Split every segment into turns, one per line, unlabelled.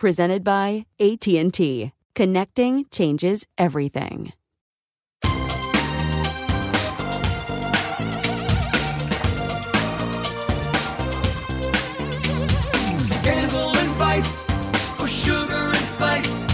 Presented by AT&T. Connecting changes everything.
Scandal and vice, or oh, sugar and spice.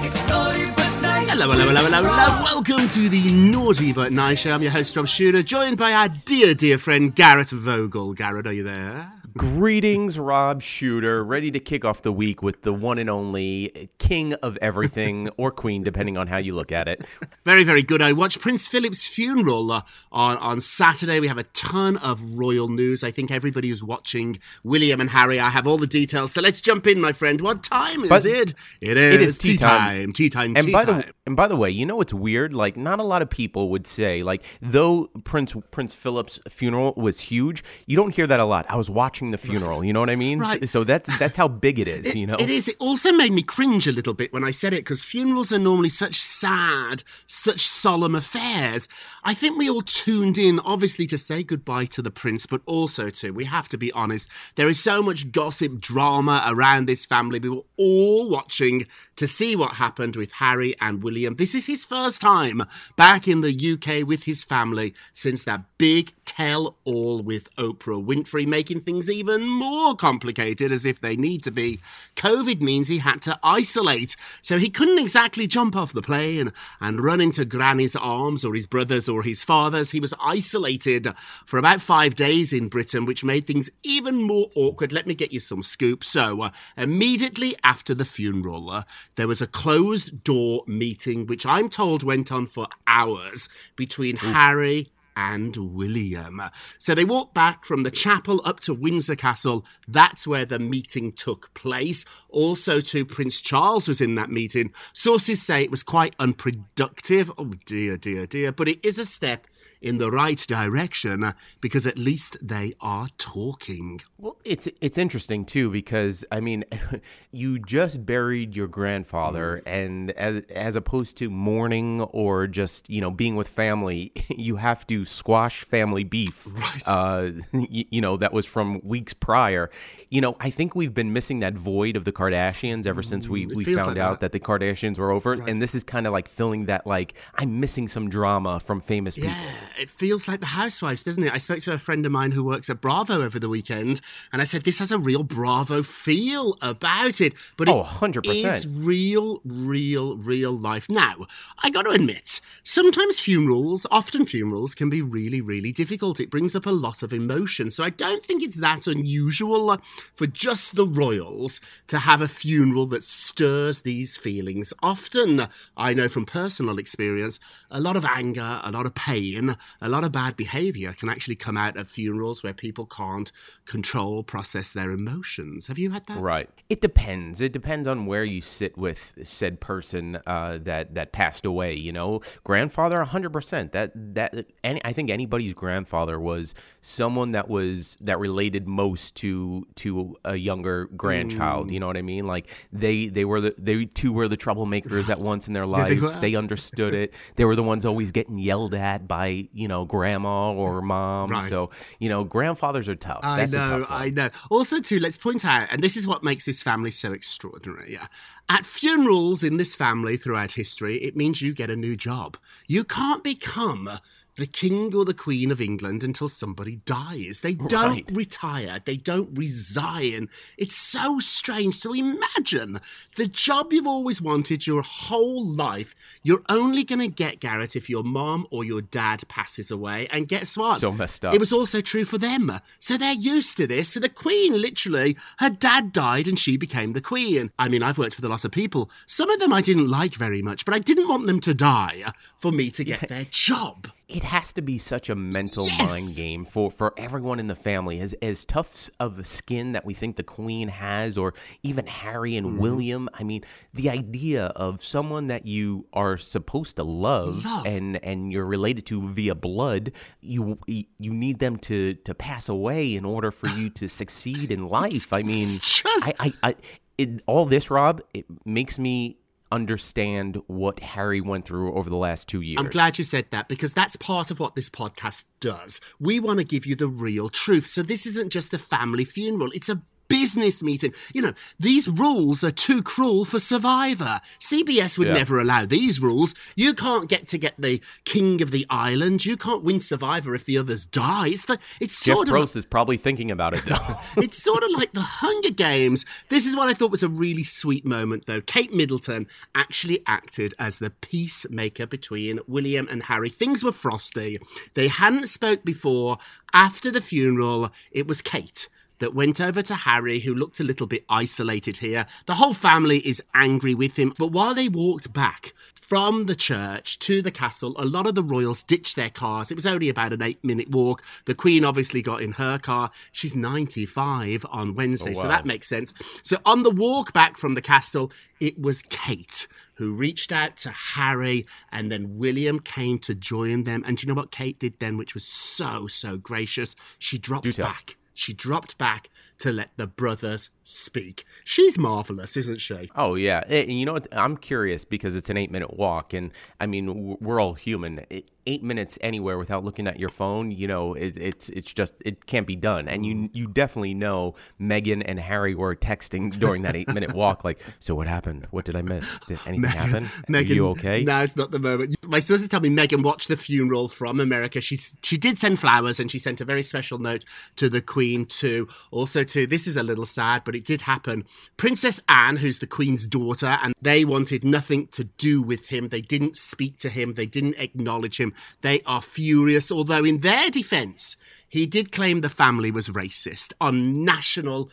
It's naughty but nice.
Hello, hello, hello, hello, hello. Welcome to the Naughty But Nice Show. I'm your host, Rob Shuter, joined by our dear, dear friend Garrett Vogel. Garrett, are you there?
Greetings, Rob Shuter, ready to kick off the week with the one and only king of everything, or queen, depending on how you look at it.
Very, very good. I watched Prince Philip's funeral uh, on, on Saturday. We have a ton of royal news. I think everybody who's watching William and Harry, I have all the details. So let's jump in, my friend. What time is
But
it? It is,
It is tea time.
Tea time,
And
tea
by
time.
the and by the way, you know what's weird? Like, not a lot of people would say like, though Prince Prince Philip's funeral was huge, you don't hear that a lot. I was watching the funeral. You know what I mean?
Right.
So that's that's how big it is. you know.
It is. It also made me cringe a little bit when I said it because funerals are normally such sad, such solemn affairs. I think we all tuned in, obviously, to say goodbye to the prince, but also to, we have to be honest, there is so much gossip drama around this family. We were all watching to see what happened with Harry and William. This is his first time back in the UK with his family since that big tell all with Oprah Winfrey, making things even more complicated as if they need to be. COVID means he had to isolate, so he couldn't exactly jump off the plane and run into Granny's arms or his brother's or his father's. He was isolated for about five days in Britain, which made things even more awkward. Let me get you some scoop. So, uh, immediately after the funeral, uh, there was a closed door meeting, which I'm told went on for hours between Harry and William. So they walked back from the chapel up to Windsor Castle. That's where the meeting took place. Also, too, Prince Charles was in that meeting. Sources say it was quite unproductive. Oh dear, dear, dear. But it is a step in the right direction uh, because at least they are talking.
Well, it's it's interesting too because I mean, you just buried your grandfather, mm. and as as opposed to mourning or just you know being with family, you have to squash family beef. Right. Uh, you, you know that was from weeks prior. You know, I think we've been missing that void of the Kardashians ever since we, mm,
we
found
like
out
that.
that. the Kardashians were over, and this is kind of like filling that like I'm missing some drama from famous people.
It feels like the Housewives, doesn't it? I spoke to a friend of mine who works at Bravo over the weekend, and I said this has a real Bravo feel about it. But
Oh,
it
100%.
is real, real, real life. Now, I got to admit, sometimes funerals, often funerals, can be really, really difficult. It brings up a lot of emotion, so I don't think it's that unusual for just the royals to have a funeral that stirs these feelings. Often, I know from personal experience, a lot of anger, a lot of pain, a lot of bad behavior can actually come out of funerals where people can't control, process their emotions. Have you had that?
Right. It depends. It depends on where you sit with said person uh, that that passed away. You know, grandfather, hundred percent. That that any, I think anybody's grandfather was someone that was that related most to to a younger grandchild. You know what I mean? Like they they were the they too were the troublemakers at once in their
Yeah, they
life. they understood it. They were the ones always getting yelled at by you know grandma or mom.
Right.
So you know, grandfathers are tough.
I
That's
know,
tough.
I know. Also, too, let's point out, and this is what makes this family so extraordinary. Yeah. At funerals in this family throughout history, it means you get a new job. You can't become the king or the queen of England until somebody dies. They don't
Right.
retire, they don't resign. It's so strange. So imagine the job you've always wanted your whole life. You're only going to get, Garrett, if your mom or your dad passes away. And guess what?
So messed up.
It was also true for them. So they're used to this. So the queen, literally, her dad died and she became the queen. I mean, I've worked with a lot of people. Some of them I didn't like very much, but I didn't want them to die for me to get their job.
It has to be such a mental
Yes.
mind game for, for everyone in the family. As as tough of a skin that we think the Queen has, or even Harry and
Mm-hmm.
William. I mean, the idea of someone that you are supposed to love,
Love.
and and you're related to via blood, you you need them to to pass away in order for you to succeed in life. I mean,
just-
I, I, I it, all this, Rob, it makes me understand what Harry went through over the last two years.
I'm glad you said that because that's part of what this podcast does. We want to give you the real truth. So this isn't just a family funeral, it's a business meeting. You know, these rules are too cruel for Survivor. CBS would
Yeah.
never allow these rules. You can't get to get the king of the island. You can't win Survivor if the others die. It's the it's
Jeff
sort of
Gross is probably thinking about it though.
it's sort of like the Hunger Games. This is what I thought was a really sweet moment, though. Kate Middleton actually acted as the peacemaker between William and Harry. Things were frosty. They hadn't spoke before. After the funeral, it was Kate that went over to Harry, who looked a little bit isolated here. The whole family is angry with him. But while they walked back from the church to the castle, a lot of the royals ditched their cars. It was only about an eight minute walk. The Queen obviously got in her car. She's 95 on Wednesday,
Oh,
so that makes sense. So on the walk back from the castle, it was Kate who reached out to Harry, and then William came to join them. And do you know what Kate did then, which was so, so gracious? She dropped back. She dropped back to let the brothers speak. She's marvelous, isn't she?
Oh yeah, Eh, and you know what? I'm curious because it's an eight minute walk, and I mean we're all human. It, eight minutes anywhere without looking at your phone, you know, it, it's it's just it can't be done. And you you definitely know Megan and Harry were texting during that eight minute walk. Like, so what happened? What did I miss? Did anything happen?
Megan,
Are you okay?
No, it's not the moment. My sources tell me Megan watched the funeral from America. She's she did send flowers and she sent a very special note to the Queen too. Also, too, this is a little sad, but it did happen. Princess Anne, who's the Queen's daughter, and they wanted nothing to do with him. They didn't speak to him. They didn't acknowledge him. They are furious. Although, in their defence, he did claim the family was racist on national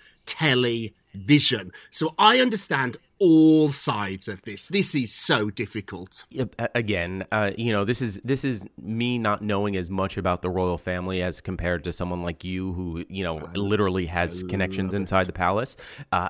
television. So I understand all sides of this. This is so difficult.
Again, uh, you know, this is this is me not knowing as much about the royal family as compared to someone like you, who you know literally has connections inside the palace. Uh,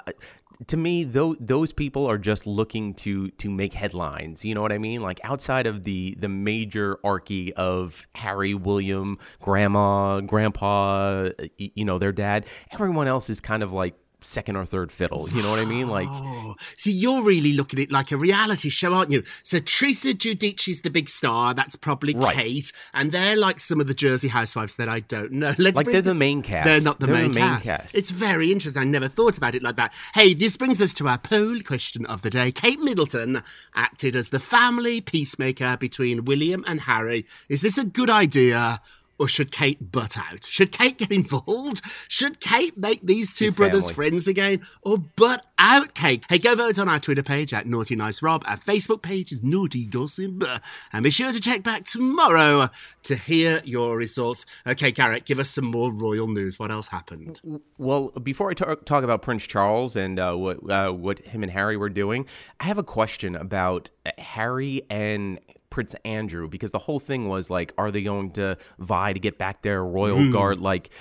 to me, those those people are just looking to to make headlines. You know what I mean? Like outside of the the major archy of Harry, William, Grandma, Grandpa, you know, their dad. Everyone else is kind of like second or third fiddle. You know what I mean? Like,
Oh, see, you're really looking at it like a reality show, aren't you? So Teresa Giudici's the big star. That's probably
Right.
Kate, and they're like some of the Jersey housewives that I don't know. Let's
Like they're the main cast.
They're not the,
They're
main,
the main
cast.
cast.
It's very interesting. I never thought about it like that. Hey, this brings us to our poll question of the day. Kate Middleton acted as the family peacemaker between William and Harry. Is this a good idea? Or should Kate butt out? Should Kate get involved? Should Kate make these two
His
brothers
family.
friends again? Or butt out, Kate? Hey, go vote on our Twitter page at Naughty Nice Rob. Our Facebook page is Naughty Gossip. And be sure to check back tomorrow to hear your results. Okay, Garrett, give us some more royal news. What else happened?
well, before I talk, talk about Prince Charles and uh, what uh, what him and Harry were doing, I have a question about Harry and Prince Andrew because the whole thing was like, are they going to vie to get back their royal
Hmm.
guard? Like,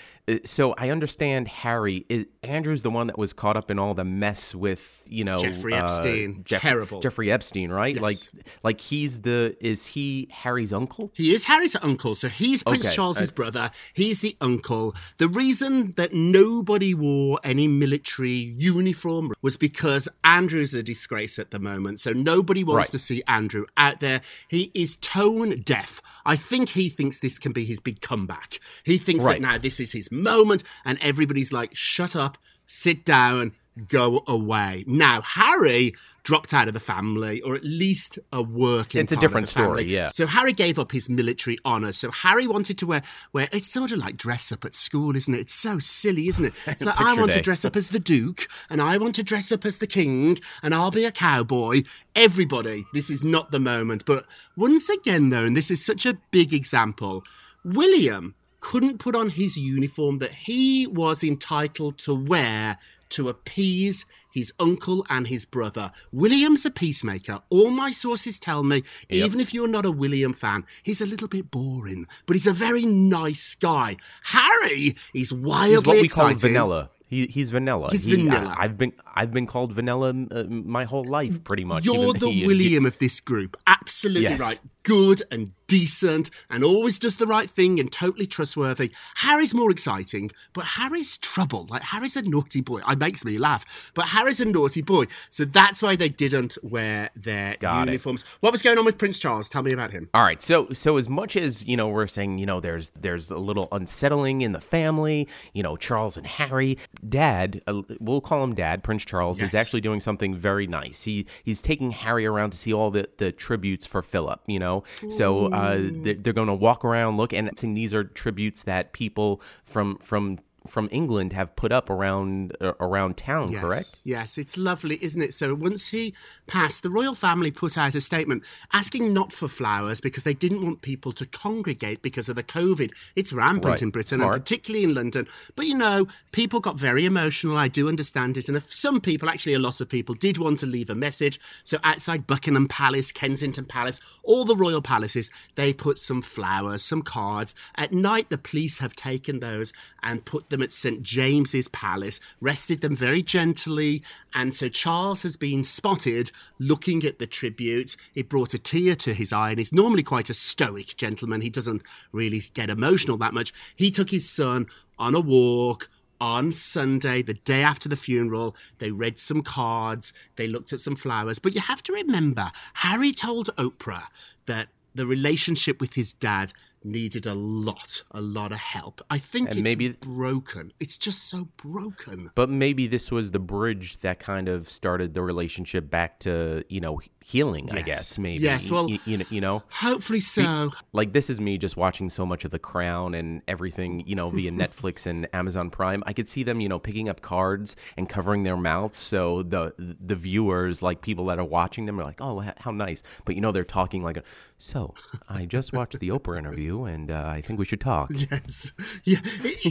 so I understand Harry is Andrew's the one that was caught up in all the mess with you know
Jeffrey
uh,
Epstein.
Jeff-
Terrible.
Jeffrey Epstein, right?
Yes.
Like, like he's the is he Harry's uncle?
He is Harry's uncle, so he's Prince
Okay,
Charles's
uh,
brother. He's the uncle. The reason that nobody wore any military uniform was because Andrew's a disgrace at the moment, so nobody wants
Right.
to see Andrew out there. He is tone deaf. I think he thinks this can be his big comeback. He thinks
Right.
that now this is his moment, and everybody's like, shut up, sit down, go away. Now, Harry dropped out of the family, or at least a working
It's a different story, yeah.
So Harry gave up his military honour. So Harry wanted to wear wear it's sort of like dress up at school, isn't it? It's so silly, isn't it? It's like I want to dress up as the Duke and I want to dress up as the King and I'll be a cowboy. Everybody, this is not the moment. But once again though, and this is such a big example, William couldn't put on his uniform that he was entitled to wear to appease his uncle and his brother. William's a peacemaker. All my sources tell me, even if you're not a William fan, he's a little bit boring, but he's a very nice guy. Harry is wildly
He's what we
exciting.
call vanilla. He, he's vanilla.
He's
He-
vanilla.
I, have been I've been called vanilla uh, my whole life, pretty much.
You're the
he-
William of this group. Absolutely
Yes.
right. Good and decent and always does the right thing and totally trustworthy. Harry's more exciting, but Harry's trouble. Like Harry's a naughty boy. It makes me laugh. But Harry's a naughty boy. So that's why they didn't wear their
Got it.
uniforms. What was going on with Prince Charles? Tell me about him.
All right, so so as much as you know, we're saying you know, there's there's a little unsettling in the family. You know, Charles and Harry, Dad, uh, we'll call him Dad. Prince Charles is actually doing something very nice. He he's taking Harry around to see all the the tributes for Philip. You know, so uh, they're, they're going to walk around, look, and these are tributes that people from from from England have put up around uh, around town.
Yes,
Correct?
Yes, it's lovely, isn't it? So once he passed, the royal family put out a statement asking not for flowers because they didn't want people to congregate because of the COVID. It's rampant
Right.
in Britain
Smart.
and particularly in London. But you know, people got very emotional. I do understand it. And if some people, actually a lot of people, did want to leave a message. So outside Buckingham Palace, Kensington Palace, all the royal palaces, they put some flowers, some cards. At night, the police have taken those and put them at St James's Palace, rested them very gently. And so Charles has been spotted looking at the tribute. It brought a tear to his eye, and he's normally quite a stoic gentleman. He doesn't really get emotional that much. He took his son on a walk on Sunday, the day after the funeral, they read some cards, they looked at some flowers. But you have to remember, Harry told Oprah that the relationship with his dad needed a lot, a lot of help. I think
And
it's
maybe-
broken. It's just so broken.
But maybe this was the bridge that kind of started the relationship back to you know healing. I guess maybe.
Yes, well-
you, know, you know,
Hopefully so.
like this is me just watching so much of The Crown and everything, you know, via Netflix and Amazon Prime. I could see them, you know, picking up cards and covering their mouths, so the the viewers, like people that are watching them, are like, "Oh, how nice!" But you know, they're talking like, a, "So, I just watched the Oprah interview, and uh, I think we should talk."
Yes. Yeah.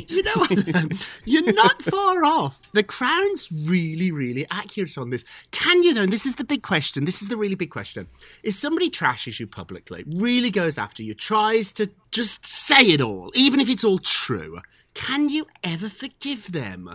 You know You're not far off. The Crown's really, really accurate on this. Can you, though? And this is the big question. This is the really big question. If somebody trashes you publicly, really goes after you, tries to just say it all, even if it's all true, can you ever forgive them?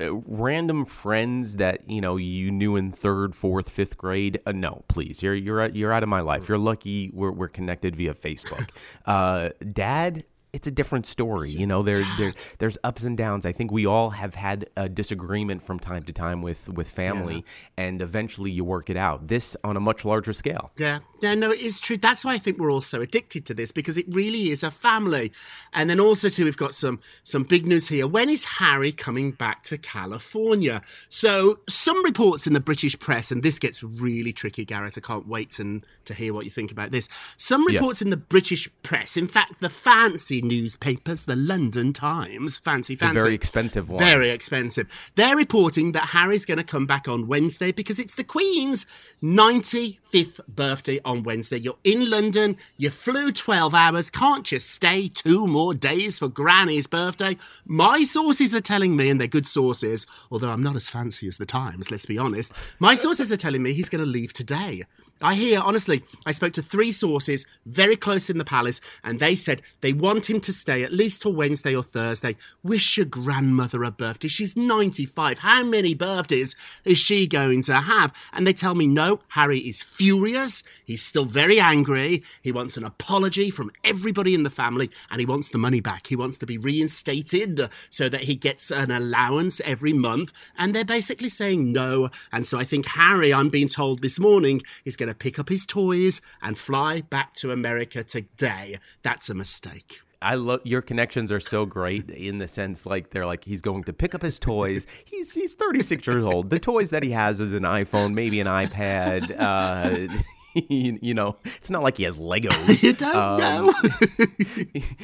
Uh, random friends that you know you knew in third, fourth, fifth grade. Uh, no, please, you're you're you're out of my life. You're lucky we're we're connected via Facebook. uh, Dad, it's a different story. You know, there, there there's ups and downs. I think we all have had a disagreement from time to time with with family, and eventually you work it out. This on a much larger scale.
Yeah, yeah, no, it is true. That's why I think we're all so addicted to this because it really is a family. And then also too, we've got some some big news here. When is Harry coming back to California? So some reports in the British press, and this gets really tricky, Garrett. I can't wait to, to hear what you think about this. Some
Yeah.
reports in the British press, in fact, the fancy newspapers, the London Times, fancy,
The
fancy,
very expensive one.
very expensive. They're reporting that Harry's going to come back on Wednesday because it's the Queen's 95th birthday on Wednesday. You're in London, you flew 12 hours, can't you stay two more days for Granny's birthday? My sources are telling me, and they're good sources, although I'm not as fancy as the Times, let's be honest. My sources are telling me he's going to leave today. I hear, honestly, I spoke to three sources very close in the palace, and they said they want him to stay at least till Wednesday or Thursday. Wish your grandmother a birthday. She's 95. How many birthdays is she going to have? And they tell me, no, Harry is furious. He's still very angry. He wants an apology from everybody in the family, and he wants the money back. He wants to be reinstated so that he gets an allowance every month. And they're basically saying no. And so I think Harry, I'm being told this morning, is going to pick up his toys and fly back to America today. That's a mistake.
I love your connections are so great in the sense like they're like he's going to pick up his toys. He's he's 36 years old. The toys that he has is an iPhone, maybe an iPad. Uh, you, know, it's not like he has Legos.
You don't know.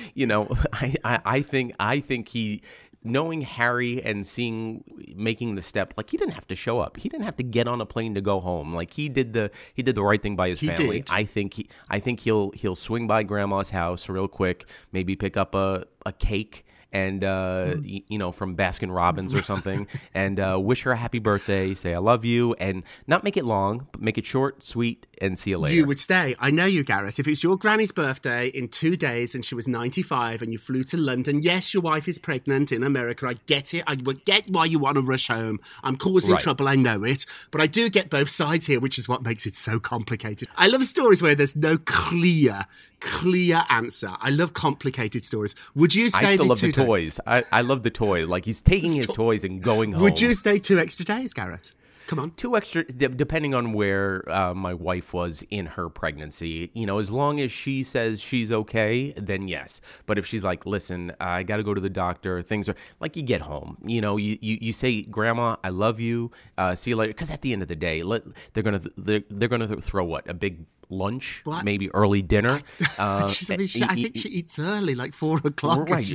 you know, I, I I think I think he knowing Harry and seeing making the step like he didn't have to show up. He didn't have to get on a plane to go home. Like he did the he did the right thing by his
He
family.
did.
I think he I think he'll he'll swing by grandma's house real quick, maybe pick up a a cake and uh
Hmm.
y- you know from Baskin Robbins or something and uh wish her a happy birthday, say I love you and not make it long, but make it short, sweet and see you later.
You would stay. I know you, Garrett. If it's your granny's birthday in two days and she was 95 and you flew to London, yes, your wife is pregnant in America. I get it. I would get why you want to rush home. I'm causing
Right.
trouble. I know it. But I do get both sides here, which is what makes it so complicated. I love stories where there's no clear, clear answer. I love complicated stories. Would you stay
I still love
two
the
days?
toys. I, I love the toys. Like he's taking his toys and going home.
Would you stay two extra days, Garrett? Come on.
two extra de- depending on where uh, my wife was in her pregnancy you know as long as she says she's okay then yes. But if she's like listen i gotta go to the doctor. Things are like you get home. You know you, you, you say grandma i love you. Uh, see you later. Because at the end of the day let, they're gonna they're, they're gonna throw what? A big lunch
What?
maybe early dinner uh,
She's a bit
e-
shy. I think she eats early, like four o'clock.
Right,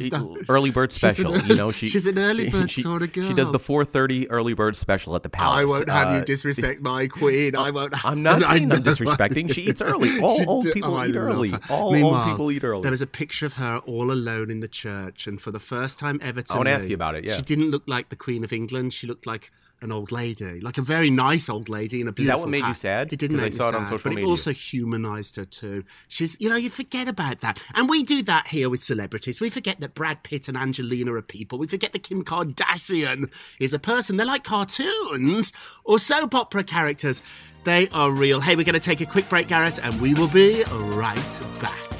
early bird
an
special.
early-
you know, she
she's an early bird
she,
sort of girl.
She does the 4:30 early bird special at the palace.
I won't have
Uh,
you disrespect my queen. I won't.
I'm not
I
saying I'm disrespecting. She eats early. All-
She
all people
I
eat early.
her.
All-
Meanwhile,
people eat early.
There was a picture of her all alone in the church, and for the first time ever, to
I wanna ask you about it, yeah.
she didn't look like the Queen of England. She looked like an old lady, like a very nice old lady in a beautiful.
Is that what made you
hat.
sad?
It didn't
'Cause I
make me
saw it on
sad,
social
but
media.
it also humanized her too. She's, you know, you forget about that, and we do that here with celebrities. We forget that Brad Pitt and Angelina are people. We forget that Kim Kardashian is a person. They're like cartoons or soap opera characters. They are real. Hey, we're going to take a quick break, Garrett, and we will be right back.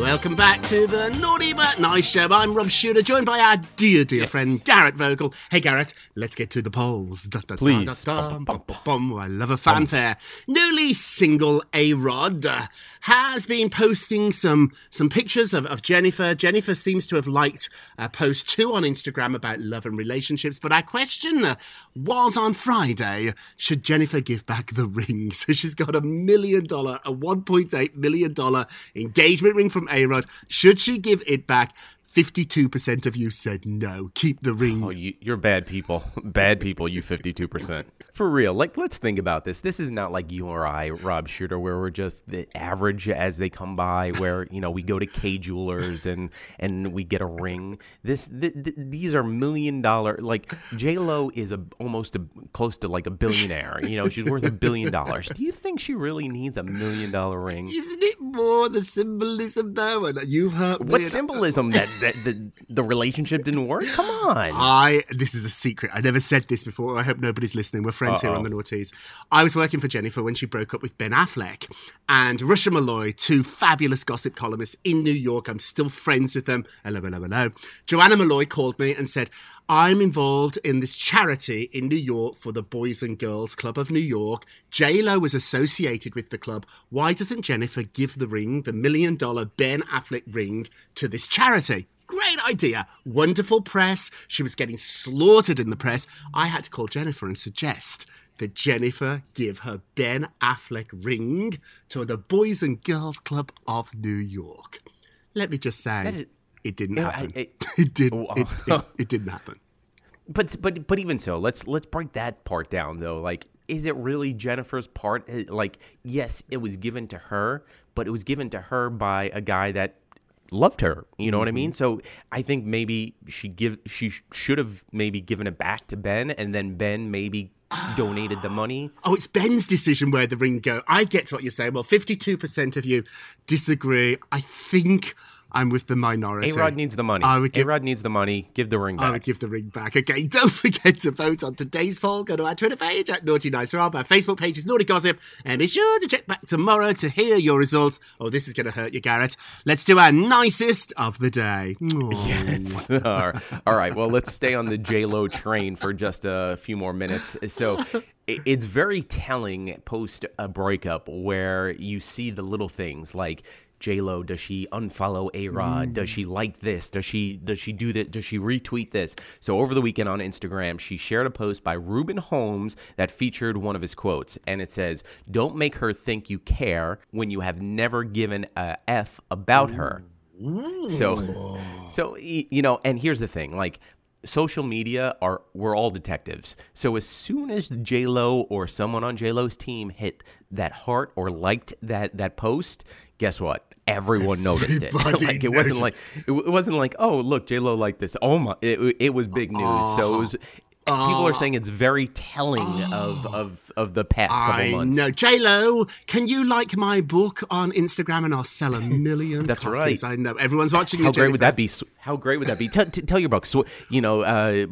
Welcome back to the Naughty But Nice Show. I'm Rob Shuter, joined by our dear, dear friend Garrett Vogel. Hey, Garrett, let's get to the polls. Da, da,
Please.
da, bum, bum, bum. I love a fanfare. Newly single A Rod uh, has been posting some some pictures of, of Jennifer. Jennifer seems to have liked a post two on Instagram about love and relationships. But our question uh, was on Friday: Should Jennifer give back the ring? So she's got a million dollar, a one point eight million dollar engagement ring from A Rod. Should she give it back? 52% of you said no, keep the ring.
Oh, you, you're bad people. bad people, you 52%. For real. Like, let's think about this. This is not like you or I, Rob Shuter, where we're just the average as they come by, where, you know, we go to Kay Jewelers and and we get a ring. This th- th- These are million dollar, like, J-Lo is a, almost a, close to like a billionaire. You know, she's worth a billion dollars. Do you think she really needs a million dollar ring?
Isn't it more the symbolism though? And you've me.
What symbolism that, that the, the relationship didn't work? Come on.
I this is a secret. I never said this before. I hope nobody's listening. We're friends here on
Uh-oh.
the Naughties. I was working for Jennifer when she broke up with Ben Affleck and Rush and Molloy, two fabulous gossip columnists in New York. I'm still friends with them. Hello, hello, hello. Joanna Molloy called me and said, I'm involved in this charity in New York for the Boys and Girls Club of New York. J-Lo was associated with the club. Why doesn't Jennifer give the ring, the million dollar Ben Affleck ring, to this charity? Great idea. Wonderful press. She was getting slaughtered in the press. I had to call Jennifer and suggest that Jennifer give her Ben Affleck ring to the Boys and Girls Club of New York. Let me just say, it didn't
Yeah, I-
happen.
it-
It, didn't. It, it, it didn't happen.
But but but even so, let's let's break that part down though. Like, is it really Jennifer's part? Eh, Like, yes, it was given to her, but it was given to her by a guy that loved her. You know what I mean? So I think maybe she give she should have maybe given it back to Ben, and then Ben maybe donated the money.
Oh, it's Ben's decision where the ring go. I get to what you're saying. Well, 52% of you disagree. I think I'm with the minority.
A Rod needs the money.
I would
A
give,
Rod needs the money. Give the ring back.
I would give the ring back. Okay, don't forget to vote on today's poll. Go to our Twitter page at Naughty Nice Rob. Our Facebook page is Naughty Gossip. And be sure to check back tomorrow to hear your results. Oh, this is going to hurt you, Garrett. Let's do our nicest of the day.
Yes. All right. All right. Well, let's stay on the J Lo train for just a few more minutes. So it's very telling post a breakup where you see the little things like. J Lo, does she unfollow A Rod? Does mm. she like this? Does she does she do that? Does she retweet this? So over the weekend on Instagram, she shared a post by Ruben Holmes that featured one of his quotes, and it says, "Don't make her think you care when you have never given a f about her." So, so you know, and here's the thing: like, social media are we're all detectives. So as soon as J Lo or someone on J Lo's team hit that heart or liked that that post, guess what? Everyone noticed it. Like it wasn't like it, wasn't like oh look J Lo liked this. Oh my! It, it was big news. So it was. People are saying it's very telling of, of of the past couple
I
months.
know. J Lo, can you like my book on Instagram and I'll sell a million
That's
copies?
right.
I know. Everyone's watching you,
How great would that be? How great would that be? Tell, t- tell your book. So, you know, uh,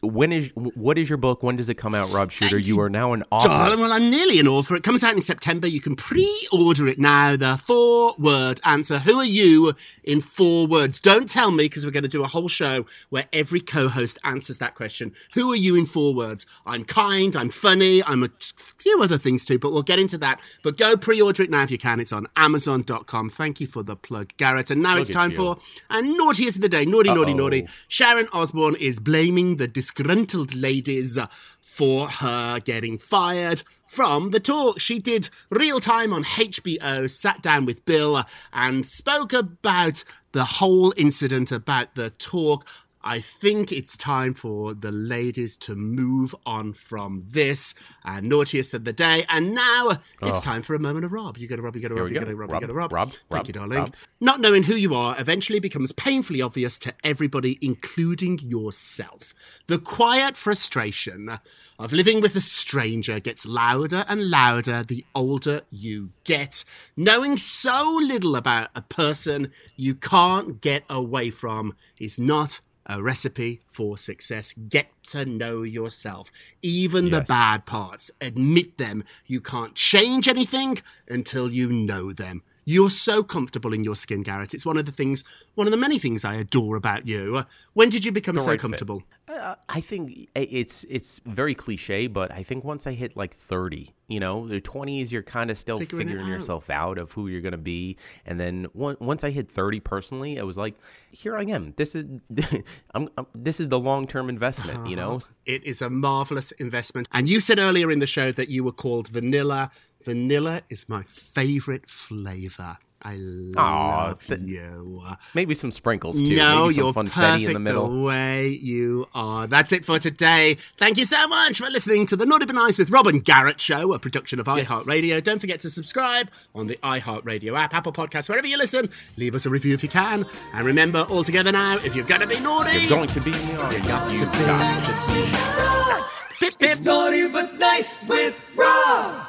when is what is your book? When does it come out, Rob Shuter? You are now an author.
Well, I'm nearly an author. It comes out in September. You can pre-order it now. The four-word answer. Who are you in four words? Don't tell me because we're going to do a whole show where every co-host answers that question. Who are you in four words? I'm kind. I'm funny. I'm a few other things too, but we'll get into that. But go pre-order it now if you can. It's on Amazon.com. Thank you for the plug, Garrett. And now
Look
it's time for a naughtiest of the day. Naughty, naughty,
Uh-oh.
naughty. Sharon Osbourne is blaming the disgruntled ladies for her getting fired from the talk. She did real time on HBO, sat down with Bill, and spoke about the whole incident about the talk. I think it's time for the ladies to move on from this uh, naughtiest of the day. And now it's time for a moment of Rob. You got to Rob, you got to Rob, you
go.
got to Rob,
Rob,
you got to Rob.
Rob,
Thank
Rob,
you, darling.
Rob.
Not knowing who you are eventually becomes painfully obvious to everybody, including yourself. The quiet frustration of living with a stranger gets louder and louder the older you get. Knowing so little about a person you can't get away from is not a recipe for success. Get to know yourself. Even the bad parts. Admit them. You can't change anything until you know them. You're so comfortable in your skin, Garrett. It's one of the things, one of the many things I adore about you. Uh, When did you become
The
so
right
comfortable?
Uh, I think it's it's very cliche, but I think once I hit like thirty, you know, the twenties, you're kind of still
Figuring
figuring,
out.
yourself out of who you're gonna be, and then on- once I hit thirty, personally, it was like, here I am. This is I'm, I'm this is the long term investment, you know.
It is a marvelous investment. And you said earlier in the show that you were called vanilla. Vanilla is my favorite flavor. I
Aw,
love
th-
you.
Maybe some sprinkles too.
No,
Maybe some
you're
funfetti
perfect
in the middle.
the way you are. That's it for today. Thank you so much for listening to the Naughty But Nice with Rob and Garrett show, a production of iHeartRadio. Don't forget to subscribe on the iHeartRadio app, Apple Podcasts, wherever you listen. Leave us a review if you can. And remember, all together now, if you're going to be naughty,
You're going to be naughty.
you got
You
to be.
got to be.
Pip, pip.
It's naughty but nice with Rob.